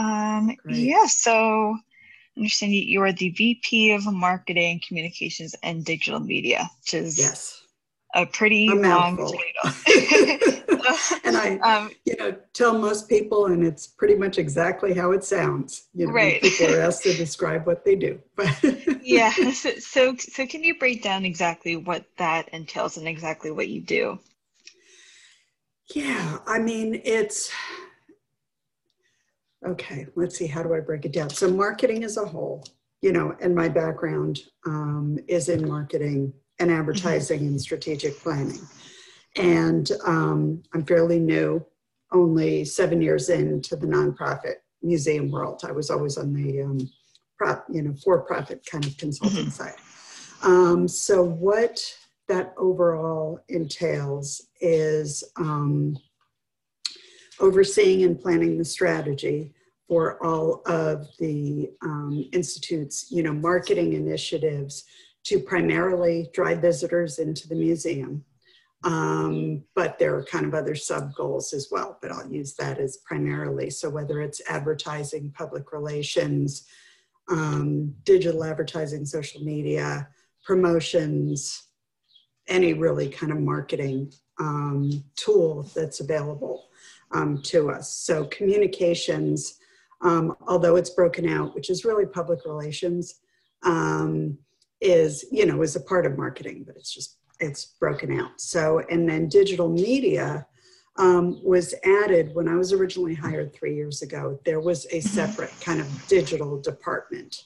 Um, yeah, so I understand you are the VP of Marketing, Communications, and Digital Media, which is yes. a pretty a long title. and I, um, you know, tell most people, and it's pretty much exactly how it sounds. You know, right. people are asked to describe what they do. yeah. So, so, so, can you break down exactly what that entails and exactly what you do? Yeah, I mean, it's okay. Let's see. How do I break it down? So, marketing as a whole, you know, and my background um, is in marketing and advertising and strategic planning. And um, I'm fairly new, only seven years into the nonprofit museum world. I was always on the um, prop, you know, for-profit kind of consulting mm-hmm. side. Um, so what that overall entails is um, overseeing and planning the strategy for all of the um, institute's, you know, marketing initiatives to primarily drive visitors into the museum um, but there are kind of other sub goals as well, but I'll use that as primarily. So whether it's advertising, public relations, um, digital advertising, social media, promotions, any really kind of marketing um, tool that's available um, to us. So communications, um, although it's broken out, which is really public relations, um, is you know is a part of marketing, but it's just it's broken out. So, and then digital media um, was added when I was originally hired three years ago. There was a separate kind of digital department.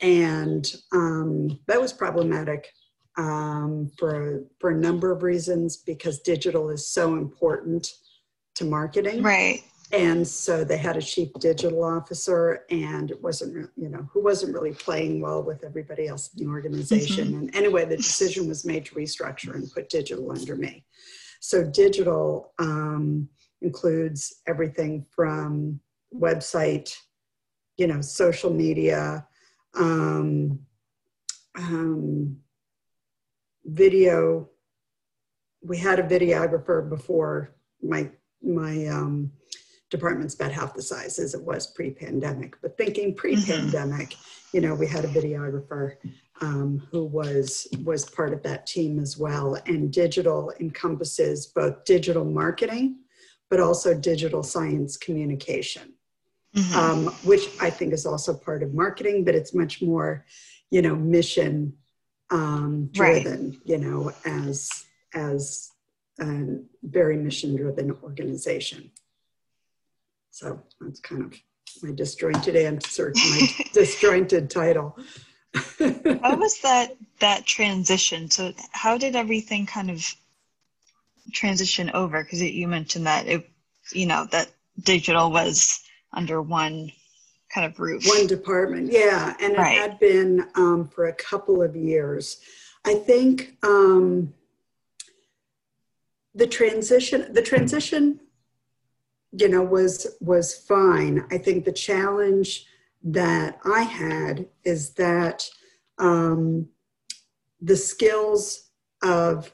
And um, that was problematic um, for, for a number of reasons because digital is so important to marketing. Right and so they had a chief digital officer and it wasn't you know who wasn't really playing well with everybody else in the organization mm-hmm. and anyway the decision was made to restructure and put digital under me so digital um, includes everything from website you know social media um, um, video we had a videographer before my my um, department's about half the size as it was pre-pandemic. But thinking mm-hmm. pre-pandemic, mm-hmm. you know, we had a videographer um, who was was part of that team as well. And digital encompasses both digital marketing, but also digital science communication, mm-hmm. um, which I think is also part of marketing, but it's much more, you know, mission um, driven. Right. You know, as as a very mission driven organization. So that's kind of my disjointed answer to my disjointed title. how was that that transition? So how did everything kind of transition over? Because you mentioned that it, you know, that digital was under one kind of roof. One department, yeah, and it right. had been um, for a couple of years. I think um, the transition the transition you know was was fine i think the challenge that i had is that um, the skills of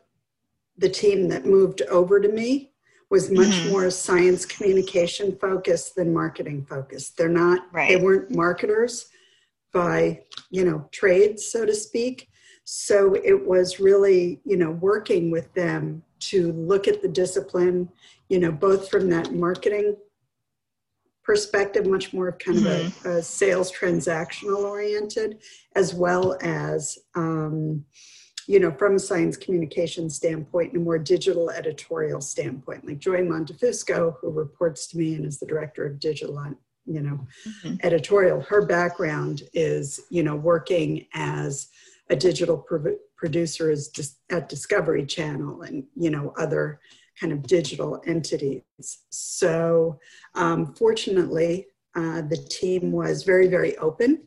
the team that moved over to me was much mm-hmm. more science communication focused than marketing focused they're not right. they weren't marketers by you know trade so to speak so it was really you know working with them to look at the discipline you know, both from that marketing perspective, much more of kind mm-hmm. of a, mm-hmm. a, sales transactional oriented, as well as, um, you know, from a science communication standpoint and a more digital editorial standpoint. Like Joy Montefusco, who reports to me and is the director of digital on, you know, mm-hmm. editorial, her background is, you know, working as a digital pro- producer is dis- at Discovery Channel and, you know, other kind of digital entities. So, um, fortunately, uh, the team was very, very open,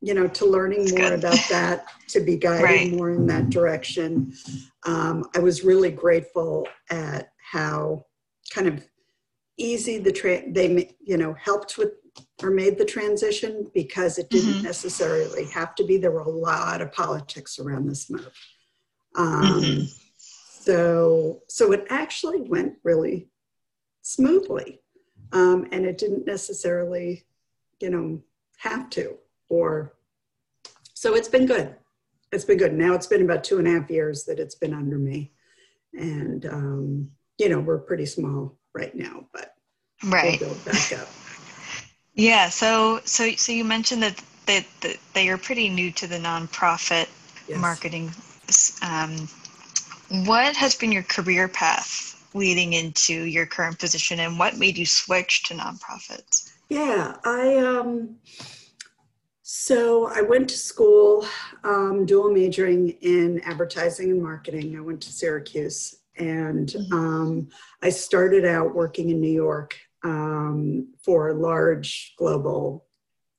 you know, to learning That's more good. about that, to be guided right. more in that direction. Um, I was really grateful at how kind of easy the tra- they you know helped with or made the transition because it didn't mm-hmm. necessarily have to be. There were a lot of politics around this move. Um, mm-hmm so so it actually went really smoothly um, and it didn't necessarily, you know, have to. Or so it's been good. It's been good. Now it's been about two and a half years that it's been under me, and um, you know we're pretty small right now, but right. we'll build back up. Yeah. So so so you mentioned that that, that they are pretty new to the nonprofit yes. marketing. Um, what has been your career path leading into your current position, and what made you switch to nonprofits? Yeah, I um, so I went to school, um, dual majoring in advertising and marketing. I went to Syracuse, and mm-hmm. um, I started out working in New York um, for a large global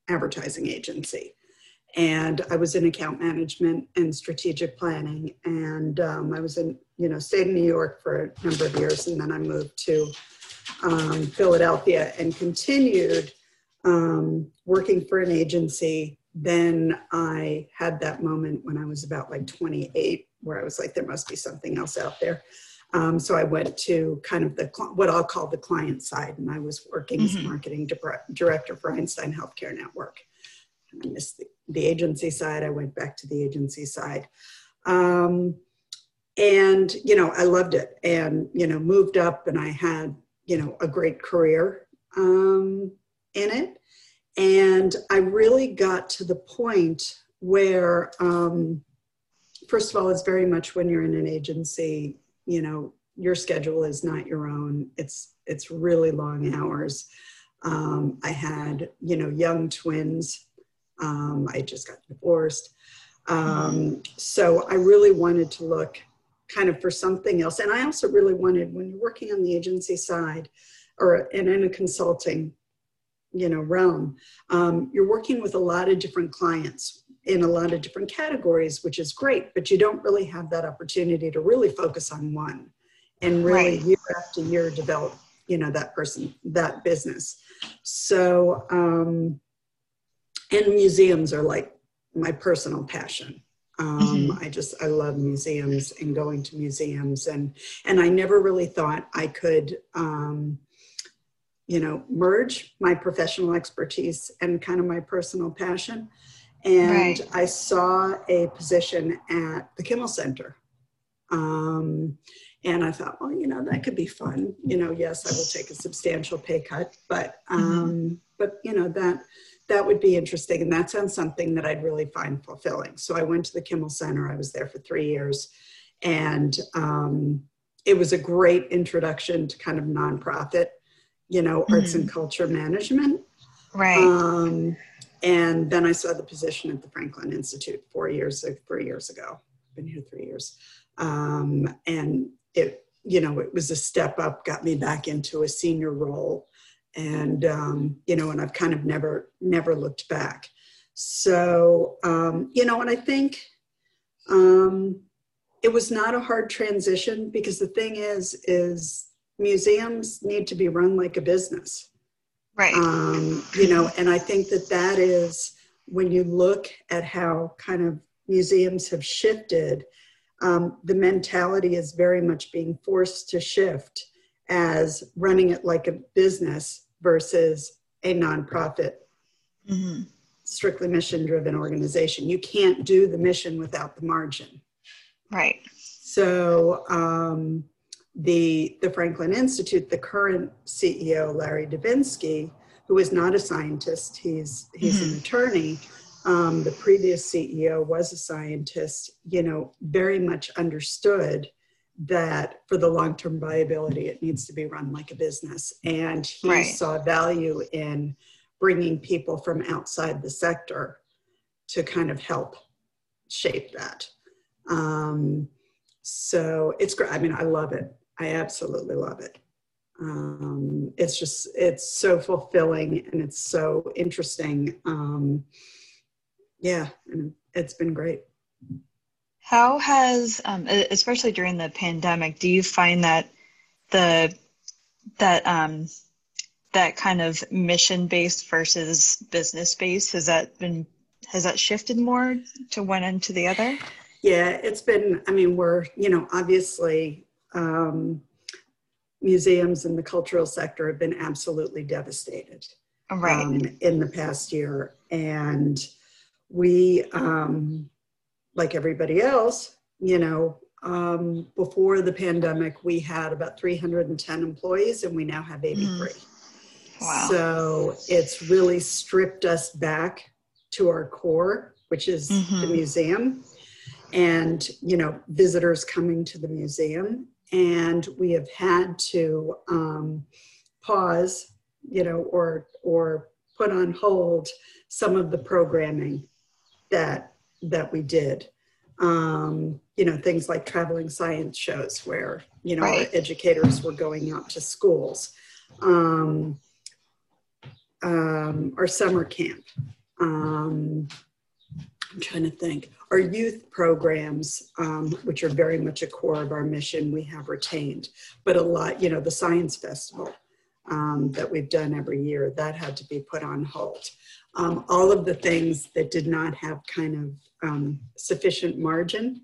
advertising agency. And I was in account management and strategic planning. And um, I was in, you know, stayed in New York for a number of years. And then I moved to um, Philadelphia and continued um, working for an agency. Then I had that moment when I was about like 28 where I was like, there must be something else out there. Um, so I went to kind of the what I'll call the client side, and I was working mm-hmm. as marketing director for Einstein Healthcare Network. I missed the, the, agency side. I went back to the agency side, um, and you know I loved it, and you know moved up, and I had you know a great career um, in it, and I really got to the point where. Um, first of all, it's very much when you're in an agency, you know your schedule is not your own. It's it's really long hours. Um, i had you know young twins. Um, i just got divorced. Um, so i really wanted to look kind of for something else. And i also really wanted when you're working on the agency side or in, in a consulting you know realm um, you're working with a lot of different clients in a lot of different categories, which is great, but you don't really have that opportunity to really focus on one and really right. year after year develop, you know, that person, that business. So, um, and museums are like my personal passion. Um, mm-hmm. I just I love museums and going to museums and and I never really thought I could um, you know merge my professional expertise and kind of my personal passion and right. I saw a position at the Kimmel Center. Um, and I thought, well, you know, that could be fun. You know, yes, I will take a substantial pay cut, but mm-hmm. um, mm-hmm. but you know that that would be interesting, and that sounds something that I'd really find fulfilling. So I went to the Kimmel Center. I was there for three years, and um, it was a great introduction to kind of nonprofit, you know, mm-hmm. arts and culture management. Right. Um, and then I saw the position at the Franklin Institute four years, three years ago. Been here three years, um, and it, you know, it was a step up, got me back into a senior role, and um, you know, and I've kind of never, never looked back. So, um, you know, and I think um, it was not a hard transition because the thing is, is museums need to be run like a business Right. Um, you know, and I think that that is when you look at how kind of museums have shifted, um, the mentality is very much being forced to shift as running it like a business versus a nonprofit, mm-hmm. strictly mission driven organization. You can't do the mission without the margin. Right. So, um, the, the Franklin Institute, the current CEO, Larry Dubinsky, who is not a scientist, he's, he's mm-hmm. an attorney. Um, the previous CEO was a scientist, you know, very much understood that for the long term viability, it needs to be run like a business. And he right. saw value in bringing people from outside the sector to kind of help shape that. Um, so it's great. I mean, I love it. I absolutely love it. Um, it's just it's so fulfilling and it's so interesting. Um, yeah, and it's been great. How has, um, especially during the pandemic, do you find that the that um, that kind of mission based versus business based has that been has that shifted more to one end to the other? Yeah, it's been. I mean, we're you know obviously um, museums and the cultural sector have been absolutely devastated Right. um, in the past year. And we, um, like everybody else, you know, um, before the pandemic, we had about 310 employees and we now have 83. wow. So it's really stripped us back to our core, which is the Mhm. museum, and you know visitors coming to the museum. And we have had to um, pause, you know, or or put on hold some of the programming that that we did. Um, you know, things like traveling science shows, where you know Right. our educators were going out to schools. Um, um, our summer camp. I'm trying to think. Our youth programs, um, which are very much a core of our mission, we have retained. But a lot, you know, the science festival um, that we've done every year, that had to be put on hold. Um, all of the things that did not have kind of um, sufficient margin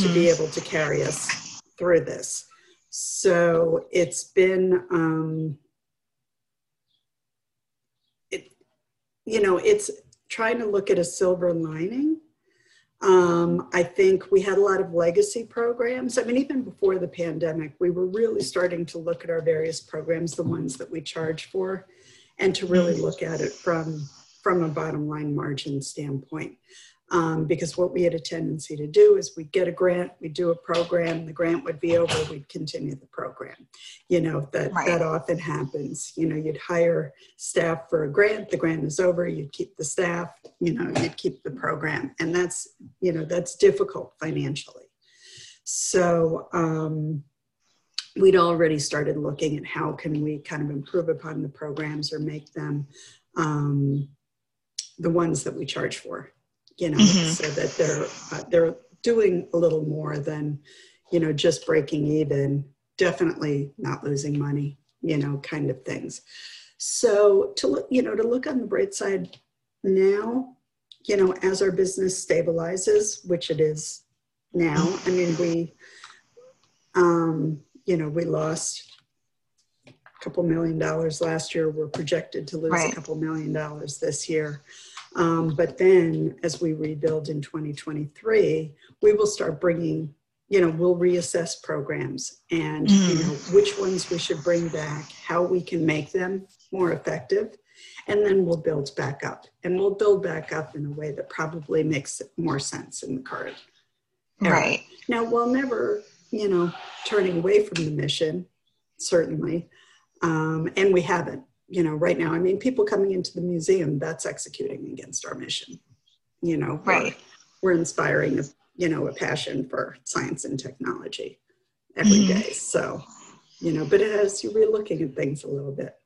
to be able to carry us through this. So it's been, um, it, you know, it's trying to look at a silver lining. Um, I think we had a lot of legacy programs. I mean, even before the pandemic, we were really starting to look at our various programs, the ones that we charge for, and to really look at it from from a bottom line margin standpoint. Um, because what we had a tendency to do is we'd get a grant, we'd do a program, the grant would be over, we'd continue the program. You know, that, Right. that often happens. You know, you'd hire staff for a grant, the grant is over, you'd keep the staff, you know, you'd keep the program. And that's, you know, that's difficult financially. So um, we'd already started looking at how can we kind of improve upon the programs or make them um, the ones that we charge for you know, Mhm. so that they're uh, they're doing a little more than, you know, just breaking even. Definitely not losing money, you know, kind of things. So to look, you know, to look on the bright side now, you know, as our business stabilizes, which it is now. I mean, we, um, you know, we lost a couple million dollars last year. We're projected to lose Right. a couple million dollars this year. Um, but then as we rebuild in 2023, we will start bringing, you know, we'll reassess programs and, you Mhm. know, which ones we should bring back, how we can make them more effective. And then we'll build back up and we'll build back up in a way that probably makes more sense in the current era. Right. Now, while never, you know, turning away from the mission, certainly, um, and we haven't, you know, right now. I mean, people coming into the museum, that's executing against our mission. You know, we're- Right. We're, inspiring, a, you know, a passion for science and technology every Mhm. day. So, you know, but it has you re-looking at things a little bit.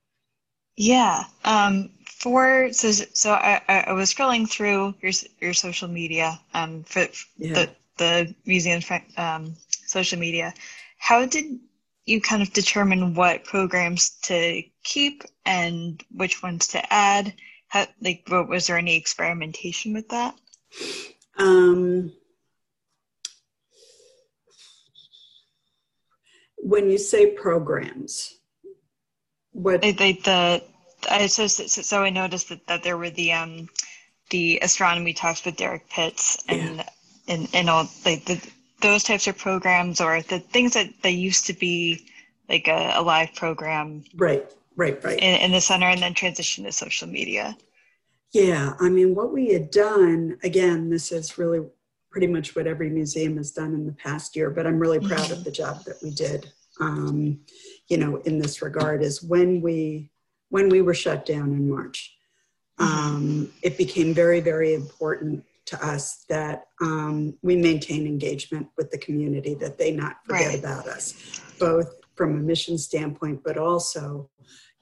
Yeah. Um, for so so I, I I was scrolling through your your social media um for Yeah. the the museum um social media. How did you kind of determine what programs to keep and which ones to add? How like what, was there any experimentation with that? Um, when you say programs, what? Like, like the I so, so so I noticed that, that there were the um the astronomy talks with Derrick Pitts and and and all like the those types of programs or the things that they used to be like a, a live program Right, right, right. in, in the center and then transition to social media. Yeah, I mean, what we had done, again, this is really pretty much what every museum has done in the past year, but I'm really proud of the job that we did, um, you know, in this regard, is when we when we were shut down in March, um, it became very, very important to us that um, we maintain engagement with the community, that they not forget Right. about us, both from a mission standpoint, but also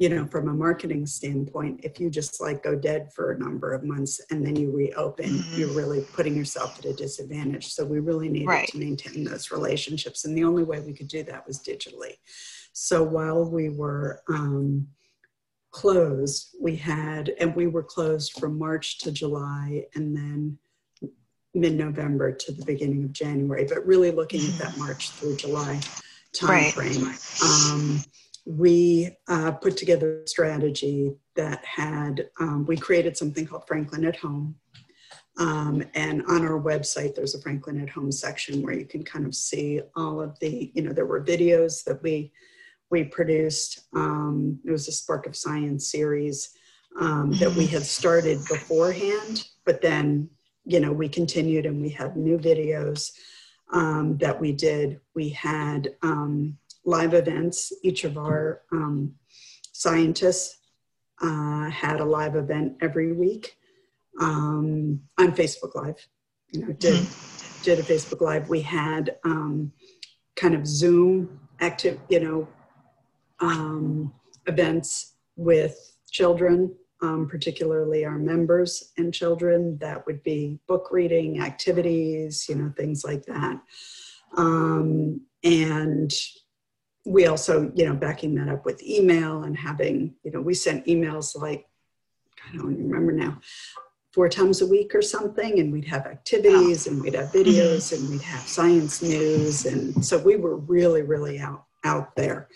you know, from a marketing standpoint, if you just like go dead for a number of months and then you reopen, Mhm. you're really putting yourself at a disadvantage. So we really needed Right. to maintain those relationships. And the only way we could do that was digitally. So while we were um, closed, we had, and we were closed from March to July and then mid November to the beginning of January, but really looking at that March through July time Right. Um, we uh, put together a strategy that had, um, we created something called Franklin at Home. Um, and on our website, there's a Franklin at Home section where you can kind of see all of the, you know, there were videos that we we produced. Um, it was a Spark of Science series um, that we had started beforehand, but then, you know, we continued and we had new videos um, that we did. We had um, live events. Each of our um, scientists uh, had a live event every week um, on Facebook Live. You know, did did a Facebook Live. We had um, kind of Zoom active, you know, um, events with children, um, particularly our members and children. That would be book reading activities, you know, things like that. Um, and we also, you know, backing that up with email and having, you know, we sent emails like, I don't remember now, four times a week or something, and we'd have activities and we'd have videos and we'd have science news. And so we were really, really out out there.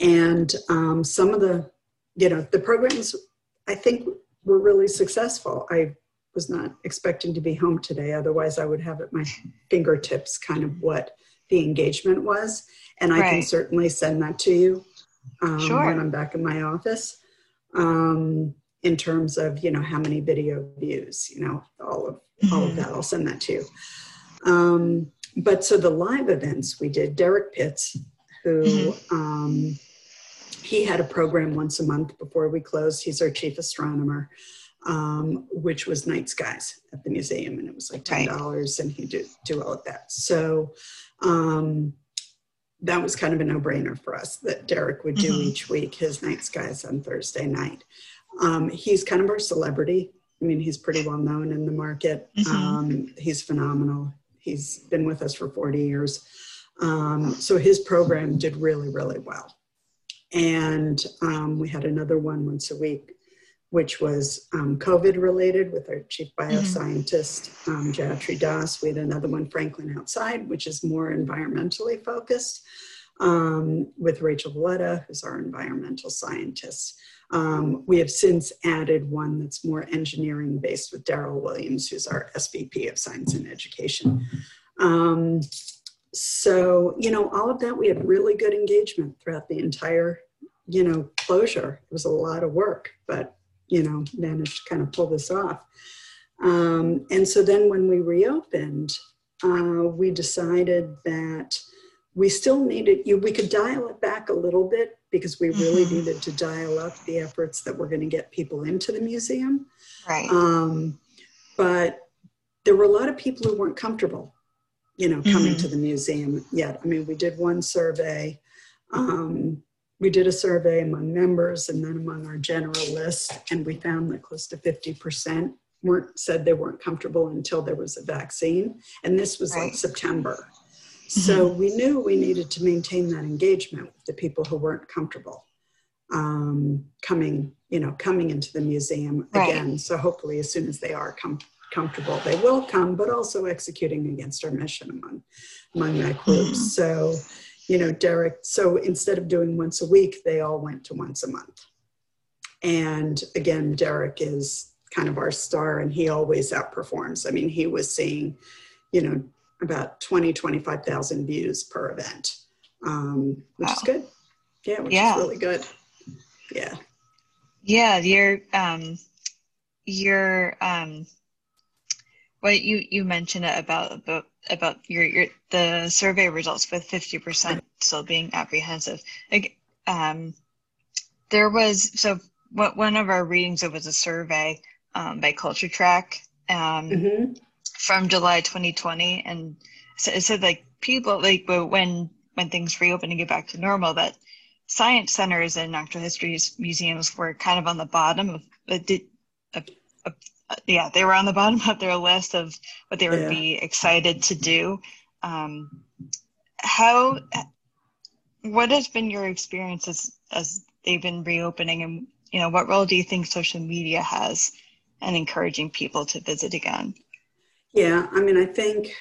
And um, some of the, you know, the programs I think we're really successful. I was not expecting to be home today, otherwise I would have at my fingertips kind of what the engagement was. And I can certainly send that to you um, Sure. when I'm back in my office. Um, in terms of you know how many video views, you know all of all of Mhm. that. I'll send that to you. Um, but so the live events we did, Derrick Pitts, who Mhm. He had a program once a month before we closed. He's our chief astronomer, um, which was night skies at the museum, and it was like ten Right. dollars, and he do do all of that. So um, that was kind of a no brainer for us that Derrick would do Mhm. each week his night skies on Thursday night. Um, he's kind of our celebrity. I mean, he's pretty well known in the market. Mhm. Um, he's phenomenal. He's been with us for 40 years. Um, so his program did really, really well. And um, we had another one once a week, which was um, COVID related with our chief bioscientist, um, Jayatri Das. We had another one, Franklin Outside, which is more environmentally focused, um, with Rachel Valletta, who's our environmental scientist. Um, we have since added one that's more engineering based with Darryl Williams, who's our SVP of Science and Education. Um, so, you know, all of that, we had really good engagement throughout the entire, you know, closure. It was a lot of work, but, you know, managed to kind of pull this off. Um, and so then when we reopened, uh, we decided that we still needed you we could dial it back a little bit because we really Mhm. needed to dial up the efforts that were going to get people into the museum Right. um, but there were a lot of people who weren't comfortable you know coming Mhm. to the museum yet i mean we did one survey um, we did a survey among members and then among our general list and we found that close to 50% weren't said they weren't comfortable until there was a vaccine and this was like Right. september so we knew we needed to maintain that engagement with the people who weren't comfortable um, coming, you know, coming into the museum Right. again. So hopefully, as soon as they are com- comfortable, they will come. But also executing against our mission among among that group. Mhm. So, you know, Derrick. So instead of doing once a week, they all went to once a month. And again, Derrick is kind of our star, and he always outperforms. I mean, he was seeing, you know, about 20, 25,000 views per event, um, which is good. Yeah, which Yeah. is really good. Yeah. Yeah, your um your um what you you mentioned it about about about your your the survey results with 50% still being apprehensive. Like um there was so what one of our readings it was a survey um, by Culture Track um hmm from July 2020, and so it said like people like when when things reopen and get back to normal, that science centers and natural history museums were kind of on the bottom of, of, of, of yeah they were on the bottom of their list of what they would Yeah. be excited to do. Um, how what has been your experience as, as they've been reopening, and you know what role do you think social media has in encouraging people to visit again? Yeah, I mean, I think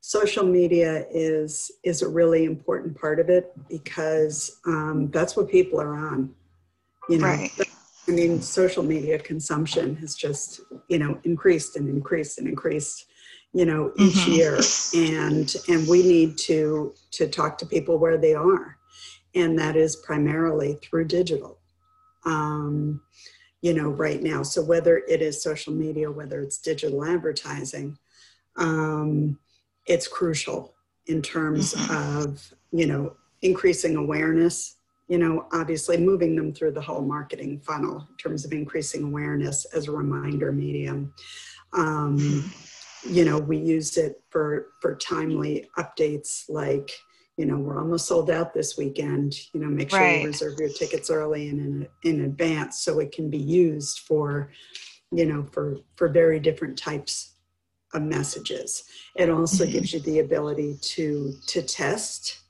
social media is is a really important part of it because um, that's what people are on. You know, Right. I mean, social media consumption has just you know increased and increased and increased. You know, each Mhm. year, and and we need to to talk to people where they are, and that is primarily through digital. Um, you know, right now. So whether it is social media, whether it's digital advertising, um, it's crucial in terms Mhm. of you know increasing awareness you know obviously moving them through the whole marketing funnel in terms of increasing awareness as a reminder medium um, you know we use it for for timely updates like you know we're almost sold out this weekend you know make sure Right. you reserve your tickets early and in, in advance so it can be used for you know for for very different types of messages it also Mhm. gives you the ability to to test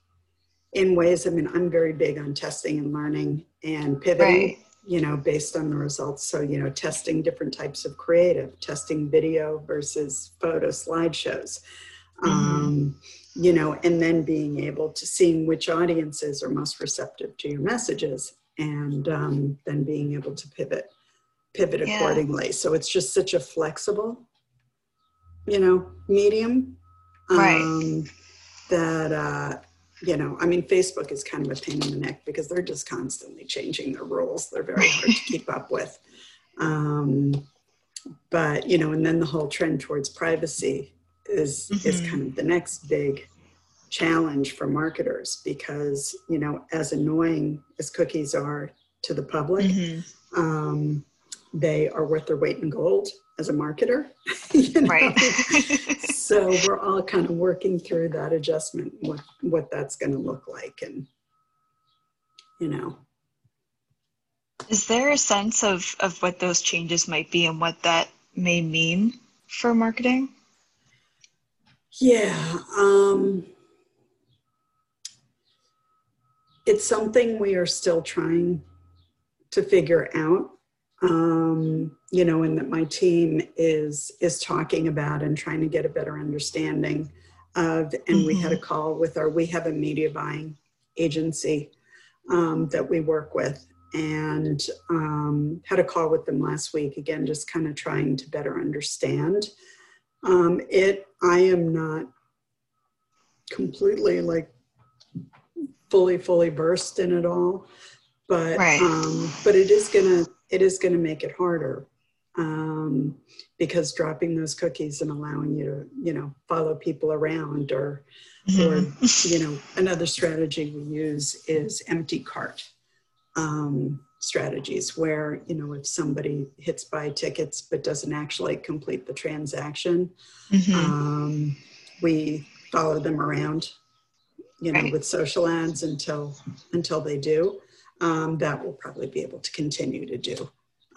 in ways i mean i'm very big on testing and learning and pivoting Right. you know based on the results so you know testing different types of creative testing video versus photo slideshows um, you know and then being able to seeing which audiences are most receptive to your messages and um, then being able to pivot pivot Yeah. accordingly so it's just such a flexible you know medium Right. um, that uh, you know i mean facebook is kind of a pain in the neck because they're just constantly changing their rules they're very hard to keep up with um, but you know and then the whole trend towards privacy is is Mhm. kind of the next big challenge for marketers because you know as annoying as cookies are to the public Mhm. um, they are worth their weight in gold as a marketer you know? Right. so we're all kind of working through that adjustment what what that's going to look like and you know Is there a sense of, of what those changes might be and what that may mean for marketing? yeah um it's something we are still trying to figure out um you know and that my team is is talking about and trying to get a better understanding of and we had a call with our we have a media buying agency um, that we work with. And um, had a call with them last week again just kind of trying to better understand. Um, it i am not completely like fully fully versed in it all but Right. um, but it is gonna it is gonna make it harder um, because dropping those cookies and allowing you to you know follow people around or Mhm. or you know another strategy we use is empty cart um, strategies where you know if somebody hits buy tickets but doesn't actually complete the transaction Mhm. um, we follow them around you know Right. with social ads until until they do um, that we'll probably be able to continue to do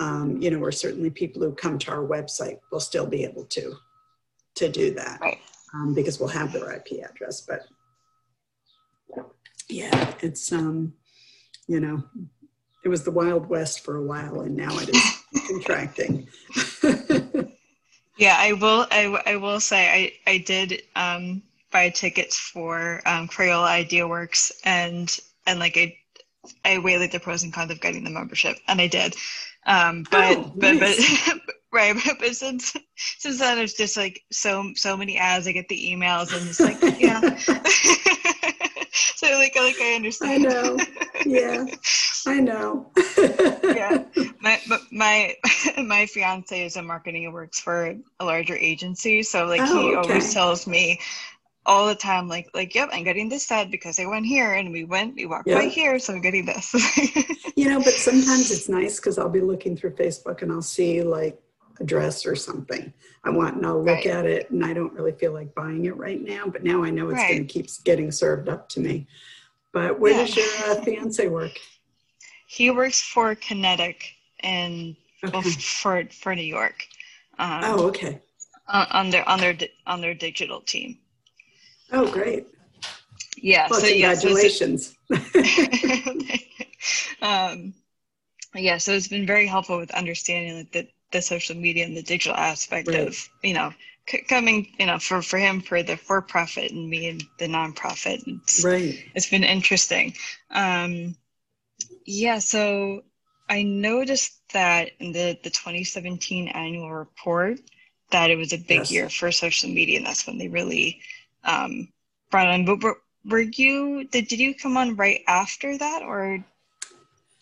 um, you know or certainly people who come to our website will still be able to to do that Right. um, because we'll have their ip address but yeah it's um you know it was the wild west for a while and now it is contracting Yeah, I will. I, I will say I I did um, buy tickets for um, Crayola Idea Works and and like I I weighed the pros and cons of getting the membership and I did, um, but Oh, but nice. but right. But, but since since then it's just like so so many ads. I get the emails and it's like yeah. so like like I understand. I know. yeah i know Yeah. my but my my fiance is a marketing and works for a larger agency so like Oh, he okay. always tells me all the time like like yep i'm getting this ad because i went here and we went we walked Yeah. here so i'm getting this you know but sometimes it's nice because i'll be looking through facebook and i'll see like a dress or something i want and i'll look Right. at it and i don't really feel like buying it right now but now i know it's going Right. to keep getting served up to me but where Yeah. does your uh, fiance work he works for kinetic and well, okay. for for new york um, oh okay on, on their on their on their digital team oh great yeah well so congratulations um, yeah, so it's been very helpful with understanding like the, the social media and the digital aspect Right. of you know c- coming you know for for him for the for profit and me and the nonprofit. It's, Right. it's been interesting. Um, yeah, so I noticed that in the, the 2017 annual report that it was a big Yes. year for social media, and that's when they really um, brought on. But were, were you did, did you come on right after that, or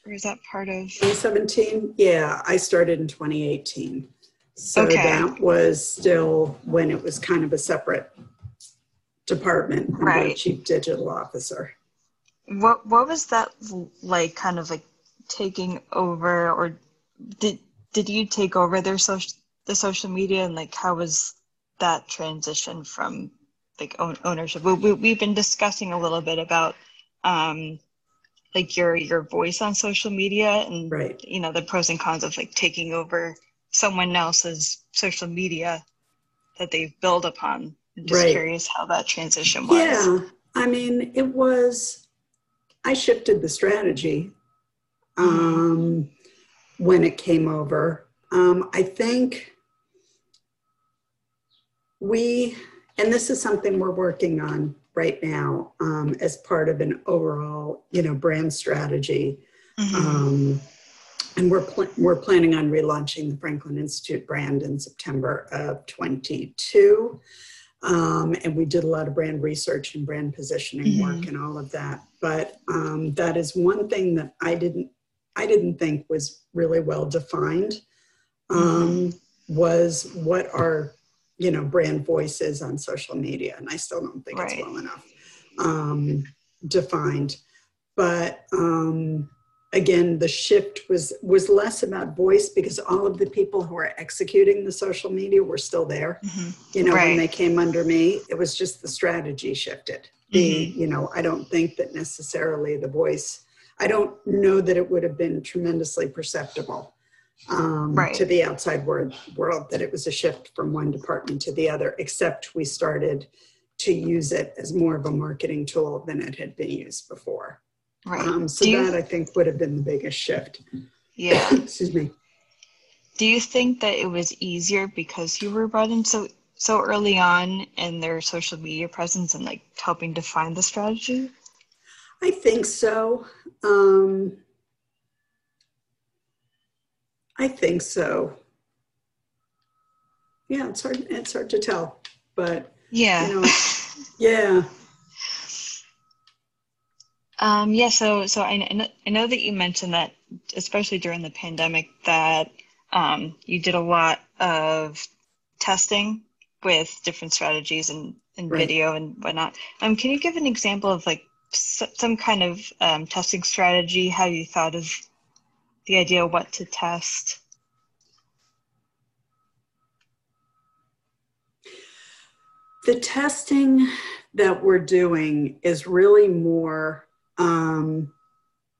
or is that part of? 2017, yeah, I started in 2018. So Okay. that was still when it was kind of a separate department under Right. chief digital officer. What what was that like? Kind of like taking over, or did did you take over their social the social media, and like how was that transition from like own, ownership? We, we we've been discussing a little bit about um like your your voice on social media, and Right. you know the pros and cons of like taking over someone else's social media that they've built upon. I'm just Right. curious how that transition was. Yeah, I mean, it was, I shifted the strategy um, when it came over. Um, I think we, and this is something we're working on right now um, as part of an overall, you know, brand strategy. Mhm. Um, and we're, pl- we're planning on relaunching the Franklin Institute brand in September of 22. Um, and we did a lot of brand research and brand positioning Mhm. work and all of that. But um, that is one thing that I didn't, I didn't think was really well defined. Um, was what our, you know, brand voice is on social media, and I still don't think Right. it's well enough um, defined. But um, again, the shift was was less about voice because all of the people who are executing the social media were still there. Mhm. You know, Right. when they came under me, it was just the strategy shifted. The, you know, I don't think that necessarily the voice. I don't know that it would have been tremendously perceptible um, Right. to the outside world, world that it was a shift from one department to the other, except we started to use it as more of a marketing tool than it had been used before. Right. Um, so Do you- that I think would have been the biggest shift. Yeah. Excuse me. Do you think that it was easier because you were brought in so so early on in their social media presence and like helping define the strategy? I think so. Um, I think so. Yeah, it's hard. It's hard to tell, but Yeah. you know, yeah, Um, yeah, so so I, I know, I know that you mentioned that, especially during the pandemic, that um, you did a lot of testing with different strategies and, and Right. video and whatnot. Um, can you give an example of like s- some kind of um, testing strategy? How you thought of the idea of what to test? the testing that we're doing is really more um,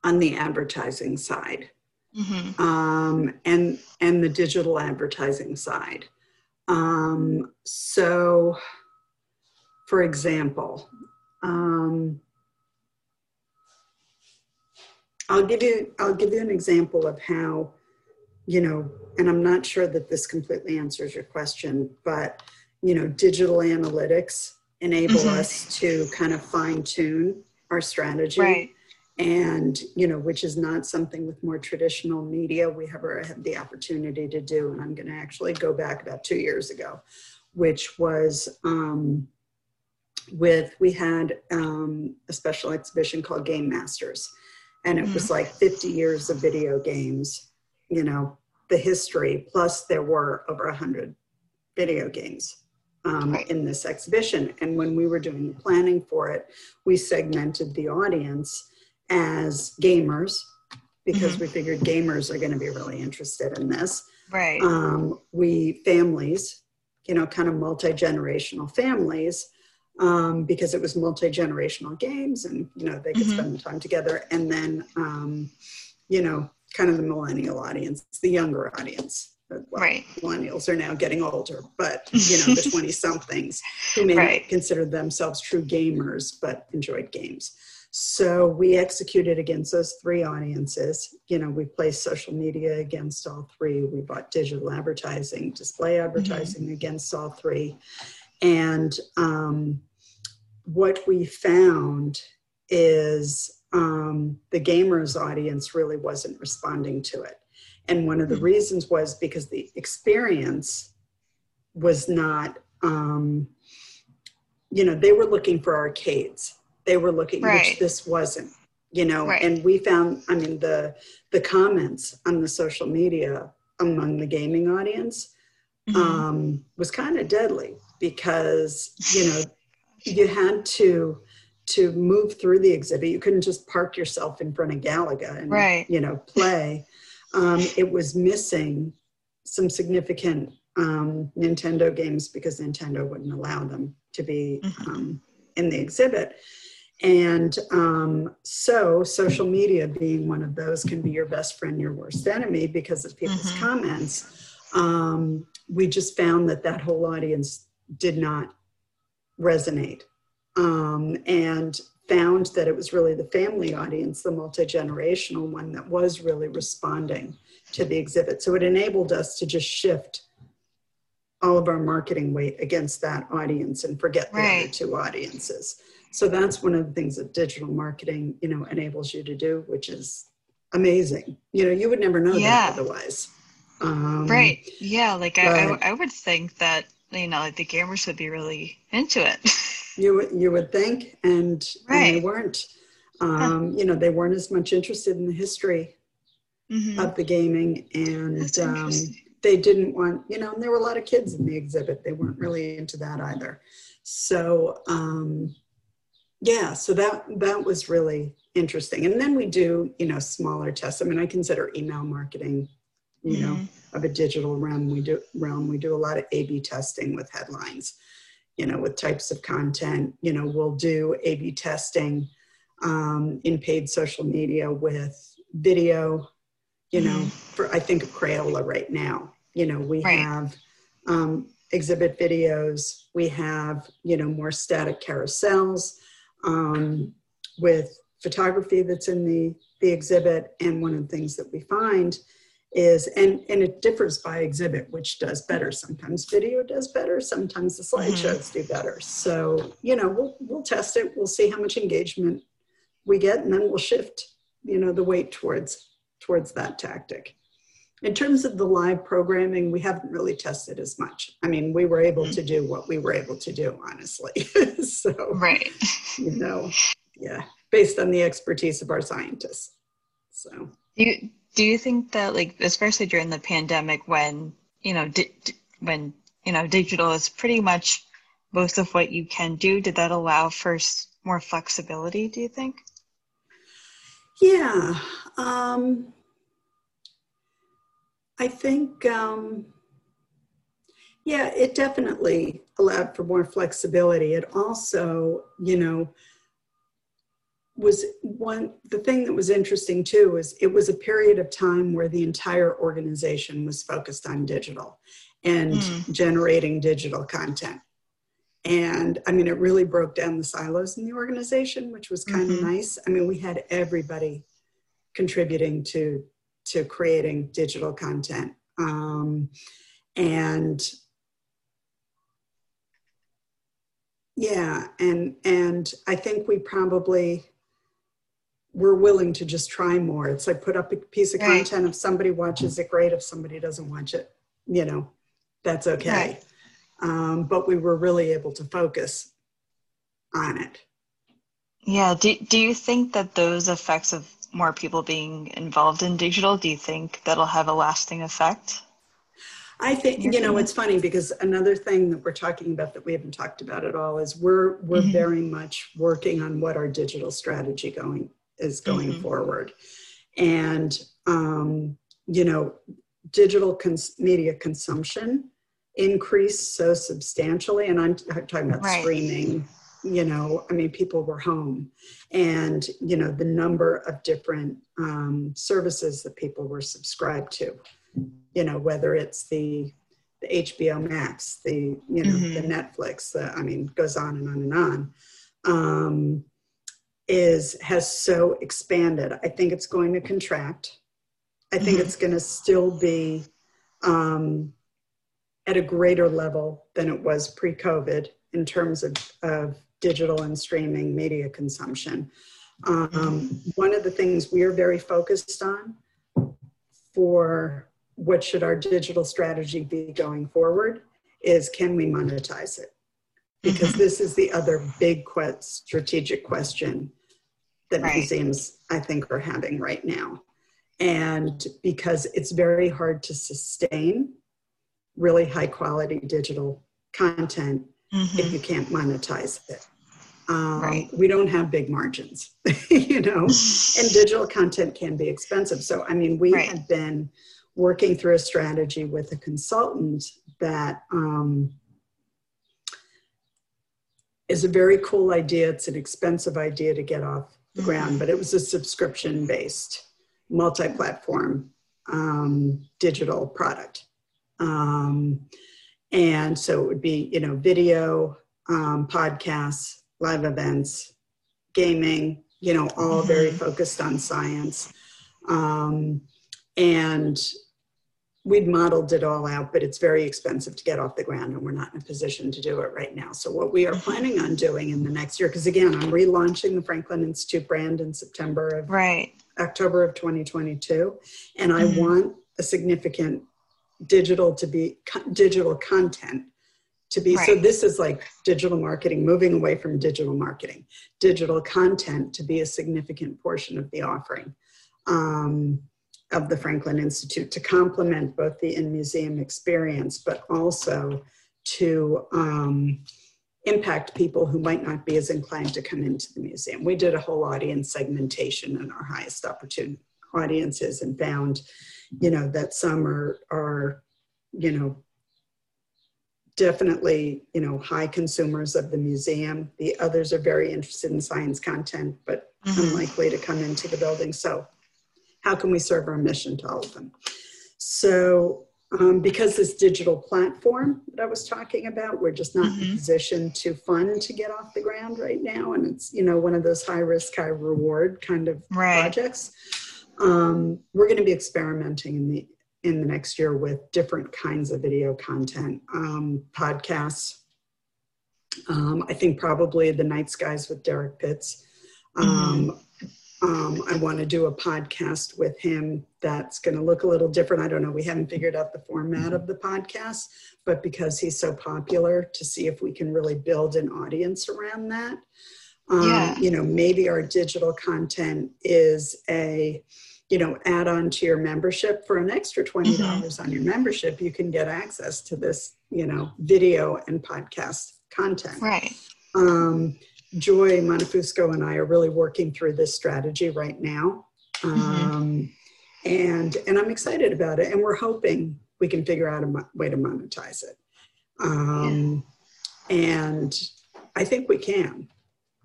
on the advertising side. Mm-hmm. um, and and the digital advertising side. Um, so, for example, um, I'll give you I'll give you an example of how you know, and I'm not sure that this completely answers your question, but you know, digital analytics enable Mhm. us to kind of fine tune our strategy Right. and you know which is not something with more traditional media we ever had the opportunity to do and i'm going to actually go back about two years ago which was um, with we had um, a special exhibition called game masters and it was like 50 years of video games you know the history plus there were over 100 video games um, Right. in this exhibition and when we were doing the planning for it we segmented the audience as gamers because we figured gamers are going to be really interested in this. Right. Um, we families, you know, kind of multi generational families, um, because it was multi generational games and, you know, they could Mhm. spend the time together. And then, um, you know, kind of the millennial audience, the younger audience. Well, Right. Millennials are now getting older, but, you know, the 20 somethings who may Right. not consider themselves true gamers but enjoyed games. So we executed against those three audiences. You know, we placed social media against all three. We bought digital advertising, display mm-hmm. advertising mm-hmm. against all three. And um, what we found is um, the gamers audience really wasn't responding to it. And one of the mm-hmm. reasons was because the experience was not, um, you know, they were looking for arcades they were looking, right. which this wasn't, you know, right. and we found, I mean, the, the comments on the social media among the gaming audience mm-hmm. um, was kind of deadly because, you know, you had to, to move through the exhibit. You couldn't just park yourself in front of Galaga and, right. you know, play. Um, it was missing some significant um, Nintendo games because Nintendo wouldn't allow them to be mm-hmm. um, in the exhibit. And um, so, social media being one of those can be your best friend, your worst enemy because of people's mm-hmm. comments. Um, we just found that that whole audience did not resonate um, and found that it was really the family audience, the multi generational one, that was really responding to the exhibit. So, it enabled us to just shift all of our marketing weight against that audience and forget the right. other two audiences. So that's one of the things that digital marketing, you know, enables you to do, which is amazing. You know, you would never know yeah. that otherwise. Um, right. Yeah. Like I, I, I, would think that, you know, like the gamers would be really into it. you would, you would think, and, right. and they weren't. Um, huh. You know, they weren't as much interested in the history mm-hmm. of the gaming, and um, they didn't want, you know, and there were a lot of kids in the exhibit. They weren't really into that either. So, um, yeah so that that was really interesting and then we do you know smaller tests i mean i consider email marketing you mm-hmm. know of a digital realm we do realm we do a lot of a b testing with headlines you know with types of content you know we'll do a b testing um, in paid social media with video you know mm-hmm. for i think of crayola right now you know we right. have um, exhibit videos we have you know more static carousels um, with photography that's in the, the exhibit. And one of the things that we find is, and, and it differs by exhibit, which does better. Sometimes video does better, sometimes the slideshows mm-hmm. do better. So, you know, we'll, we'll test it, we'll see how much engagement we get, and then we'll shift, you know, the weight towards towards that tactic. In terms of the live programming, we haven't really tested as much. I mean, we were able to do what we were able to do, honestly. so, right. You know, yeah, based on the expertise of our scientists. So, do you, do you think that, like, especially during the pandemic, when you know, di- when you know, digital is pretty much most of what you can do, did that allow for more flexibility? Do you think? Yeah. Um, I think, um, yeah, it definitely allowed for more flexibility. It also, you know, was one the thing that was interesting too is it was a period of time where the entire organization was focused on digital and mm. generating digital content and i mean it really broke down the silos in the organization which was kind mm-hmm. of nice i mean we had everybody contributing to to creating digital content. Um, and yeah, and and I think we probably we're willing to just try more. It's like put up a piece of right. content. If somebody watches it, great. If somebody doesn't watch it, you know, that's okay. Right. Um, but we were really able to focus on it. Yeah. Do, do you think that those effects of more people being involved in digital, do you think that'll have a lasting effect? I think you know it's funny because another thing that we're talking about that we haven't talked about at all is we're we're mm-hmm. very much working on what our digital strategy going is going mm-hmm. forward, and um, you know digital cons- media consumption increased so substantially, and I'm, I'm talking about right. streaming, you know i mean people were home and you know the number of different um, services that people were subscribed to you know whether it's the the hbo max the you know mm-hmm. the netflix the, i mean goes on and on and on um, is has so expanded. I think it's going to contract. I think Mhm. it's going to still be um, at a greater level than it was pre-COVID in terms of, of digital and streaming media consumption. Um, one of the things we are very focused on for what should our digital strategy be going forward is can we monetize it? Because this is the other big que- strategic question that Right. museums, I think, are having right now. And because it's very hard to sustain really high quality digital content Mhm. if you can't monetize it. Um, Right. We don't have big margins, you know, and digital content can be expensive. So, I mean, we Right. had been working through a strategy with a consultant that um, is a very cool idea. It's an expensive idea to get off the ground, but it was a subscription based, multi platform um, digital product. Um, and so it would be, you know, video, um, podcasts, live events, gaming, you know, all very Mhm. focused on science. Um, and we'd modeled it all out, but it's very expensive to get off the ground, and we're not in a position to do it right now. So, what we are planning on doing in the next year, because again, I'm relaunching the Franklin Institute brand in September of Right. October of 2022, and I Mhm. want a significant digital to be co- digital content to be so this is like digital marketing moving away from digital marketing digital content to be a significant portion of the offering um, of the franklin institute to complement both the in-museum experience but also to um, impact people who might not be as inclined to come into the museum. We did a whole audience segmentation in our highest opportunity audiences and found you know that some are are you know definitely you know high consumers of the museum. The others are very interested in science content but Mhm. unlikely to come into the building. So how can we serve our mission to all of them? So um, because this digital platform that i was talking about we're just not in Mhm. a position to fund to get off the ground right now and it's you know one of those high risk high reward kind of Right. projects. Um, we're going to be experimenting in the in the next year with different kinds of video content um, podcasts. Um, i think probably the night skies with Derrick Pitts. Um, um, i want to do a podcast with him that's going to look a little different. I don't know we haven't figured out the format of the podcast but because he's so popular to see if we can really build an audience around that. Um, Yeah. you know maybe our digital content is a you know add on to your membership. For an extra $20 on your membership you can get access to this you know video and podcast content. Right. um, joy Montefusco and i are really working through this strategy right now. Um, and and i'm excited about it and we're hoping we can figure out a mo- way to monetize it. Um, and i think we can.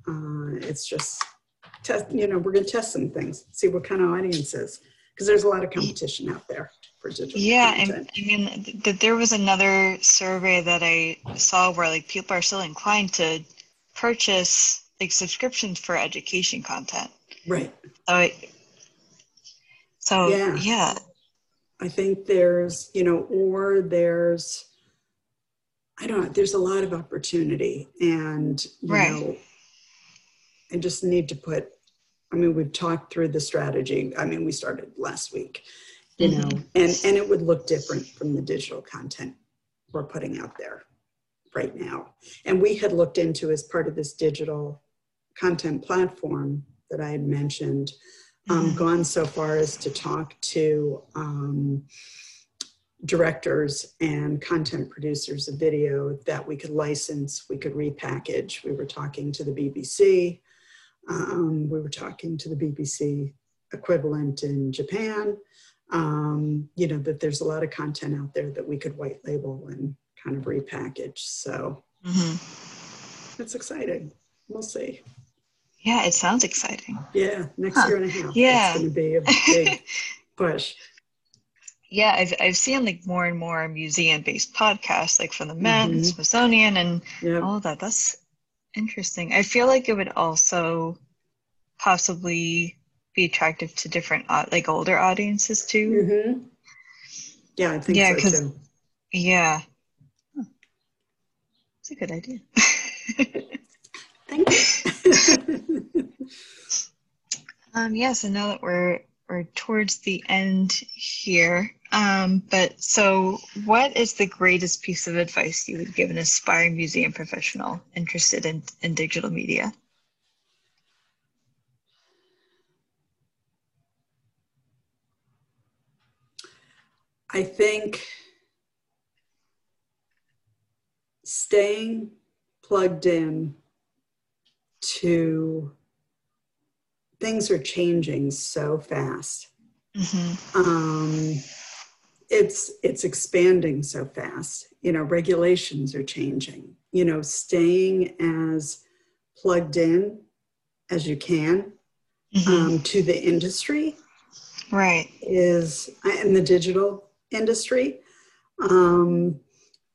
Uh, it's just test you know we're going to test some things see what kind of audiences because there's a lot of competition out there for digital Yeah, content. and I mean th- that there was another survey that I saw where like people are still inclined to purchase like subscriptions for education content. right So, it, so Yeah. yeah. I think there's, you know, or there's, I don't know, there's a lot of opportunity. And, you Right. know, I just need to put, I mean, we've talked through the strategy. I mean, we started last week, you mm-hmm. know, and, and it would look different from the digital content we're putting out there right now. And we had looked into as part of this digital content platform that I had mentioned, um, Mhm. gone so far as to talk to um, directors and content producers of video that we could license, we could repackage. We were talking to the BBC, um, we were talking to the BBC equivalent in Japan. Um, you know, that there's a lot of content out there that we could white label and kind of repackage. So Mhm. it's exciting. We'll see. Yeah, it sounds exciting. Yeah, next Huh. year and a half. Yeah. It's going to be a big push. yeah, I've I've seen like more and more museum based podcasts like from the Met and Mhm. Smithsonian and Yeah. all that. That's interesting. I feel like it would also possibly be attractive to different like older audiences too. Mm-hmm. Yeah, I think yeah, so too. Yeah, it's a good idea. Thank you. um, yeah, so now that we're we're towards the end here, um, but so what is the greatest piece of advice you would give an aspiring museum professional interested in, in digital media? I think staying plugged in to things are changing so fast. Mm-hmm. Um, it's it's expanding so fast. You know, regulations are changing. You know, staying as plugged in as you can mm-hmm. um, to the industry, right? Is in the digital industry, um,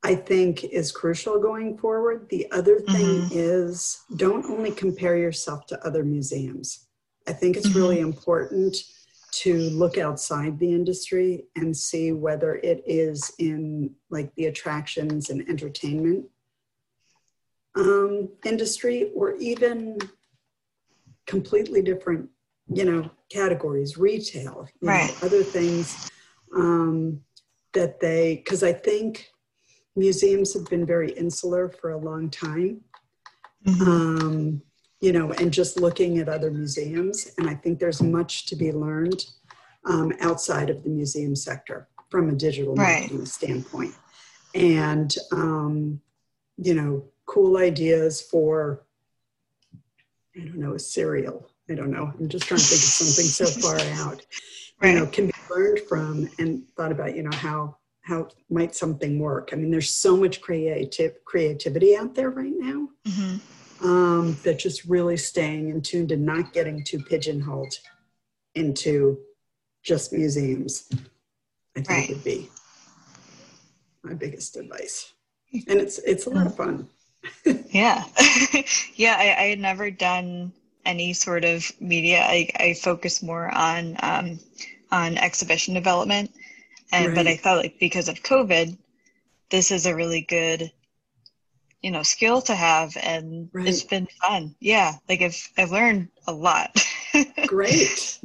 I think is crucial going forward. The other thing mm-hmm. is don't only compare yourself to other museums. I think it's mm-hmm. really important to look outside the industry and see whether it is in like the attractions and entertainment um, industry or even completely different you know categories retail right. know, other things um, that they, because I think museums have been very insular for a long time. Mm-hmm. Um, you know, and just looking at other museums. And I think there's much to be learned um, outside of the museum sector from a digital right. marketing standpoint. And, um, you know, cool ideas for, I don't know, a cereal. I don't know. I'm just trying to think of something so far out. Right. You know, can be learned from and thought about, you know, how how might something work. I mean, there's so much creative creativity out there right now mm-hmm. um, that just really staying in tune and not getting too pigeonholed into just museums. I think right. would be my biggest advice, and it's it's a lot of fun. yeah, yeah. I, I had never done any sort of media. I, I focus more on um, on exhibition development, and right. but I thought like because of COVID, this is a really good you know skill to have and right. it's been fun. Yeah like i've i've learned a lot. Great.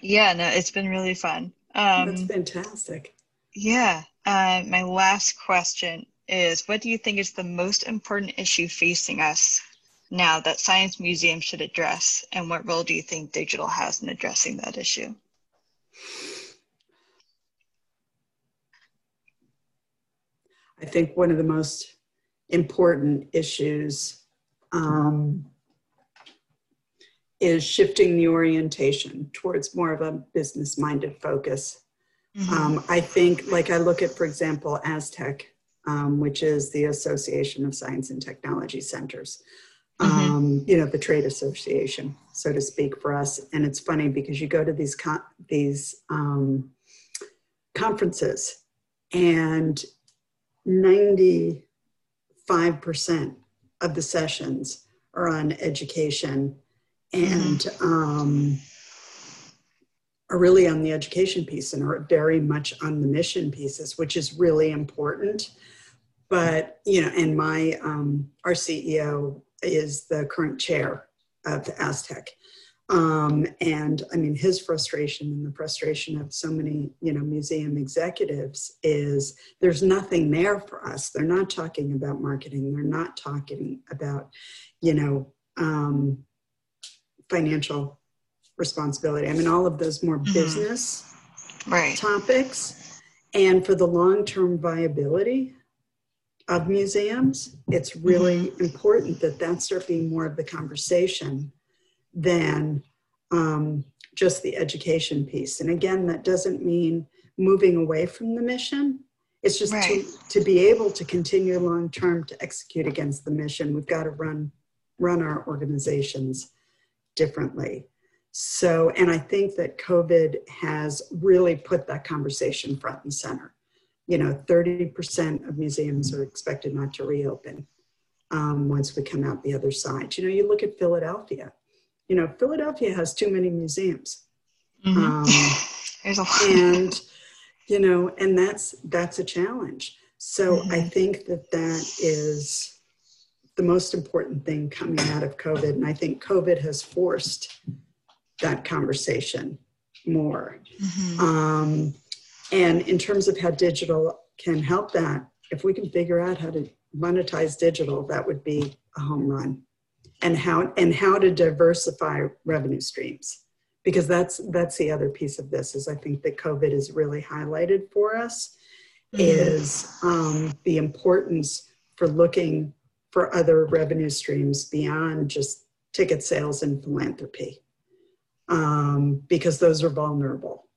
Yeah no it's been really fun. Um that's fantastic. yeah uh, my last question is what do you think is the most important issue facing us now that science museums should address? And what role do you think digital has in addressing that issue i think one of the most important issues um, is shifting the orientation towards more of a business minded focus mm-hmm. um, i think like i look at for example ASTC, um, which is the association of science and technology centers mm-hmm. um, you know, the trade association, so to speak, for us. And it's funny because you go to these con- these um, conferences, and ninety five percent of the sessions are on education and mm-hmm. um, are really on the education piece and are very much on the mission pieces, which is really important. But you know, and my um, our CEO is the current chair of ASTC. Um, and I mean, his frustration and the frustration of so many, you know, museum executives is there's nothing there for us. They're not talking about marketing. They're not talking about, you know, um, financial responsibility. I mean, all of those more mm-hmm. business right. topics. And for the long term viability of museums, it's really mm-hmm. important that that start being more of the conversation than um, just the education piece. And again, that doesn't mean moving away from the mission. It's just right. to, to be able to continue long term to execute against the mission. We've got to run run our organizations differently. So, and I think that COVID has really put that conversation front and center you know, 30% of museums are expected not to reopen um, once we come out the other side. You know, you look at Philadelphia, you know, Philadelphia has too many museums. Mhm. Um, There's a lot. and you know and that's that's a challenge so i Mhm. think that that is the most important thing coming out of covid and i think covid has forced that conversation more Mhm. um, and in terms of how digital can help that if we can figure out how to monetize digital that would be a home run and how and how to diversify revenue streams. Because that's that's the other piece of this is i think that covid has really highlighted for us Mhm. is um, the importance for looking for other revenue streams beyond just ticket sales and philanthropy. Um, because those are vulnerable.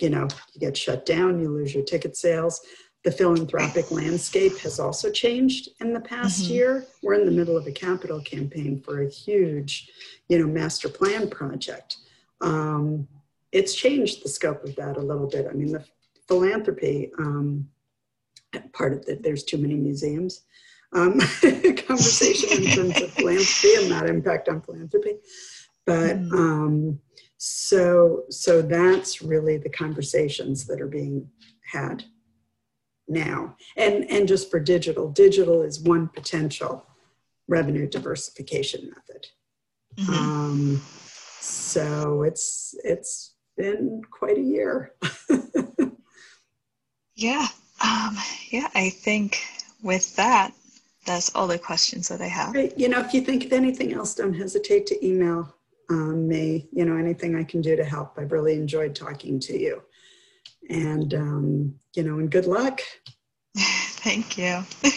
You know you get shut down you lose your ticket sales the philanthropic landscape has also changed in the past Mhm. year. We're in the middle of a capital campaign for a huge you know master plan project. Um, it's changed the scope of that a little bit. I mean the philanthropy um, part of that there's too many museums um, conversation in terms of philanthropy and that impact on philanthropy. But Mm. um, so so that's really the conversations that are being had now and and just for digital digital is one potential revenue diversification method Mhm. um, so it's it's been quite a year Yeah. Um, yeah, I think with that, that's all the questions that I have. You know, if you think of anything else, don't hesitate to email um, me. You know, anything I can do to help. I've really enjoyed talking to you. And, um, you know, and good luck. Thank you.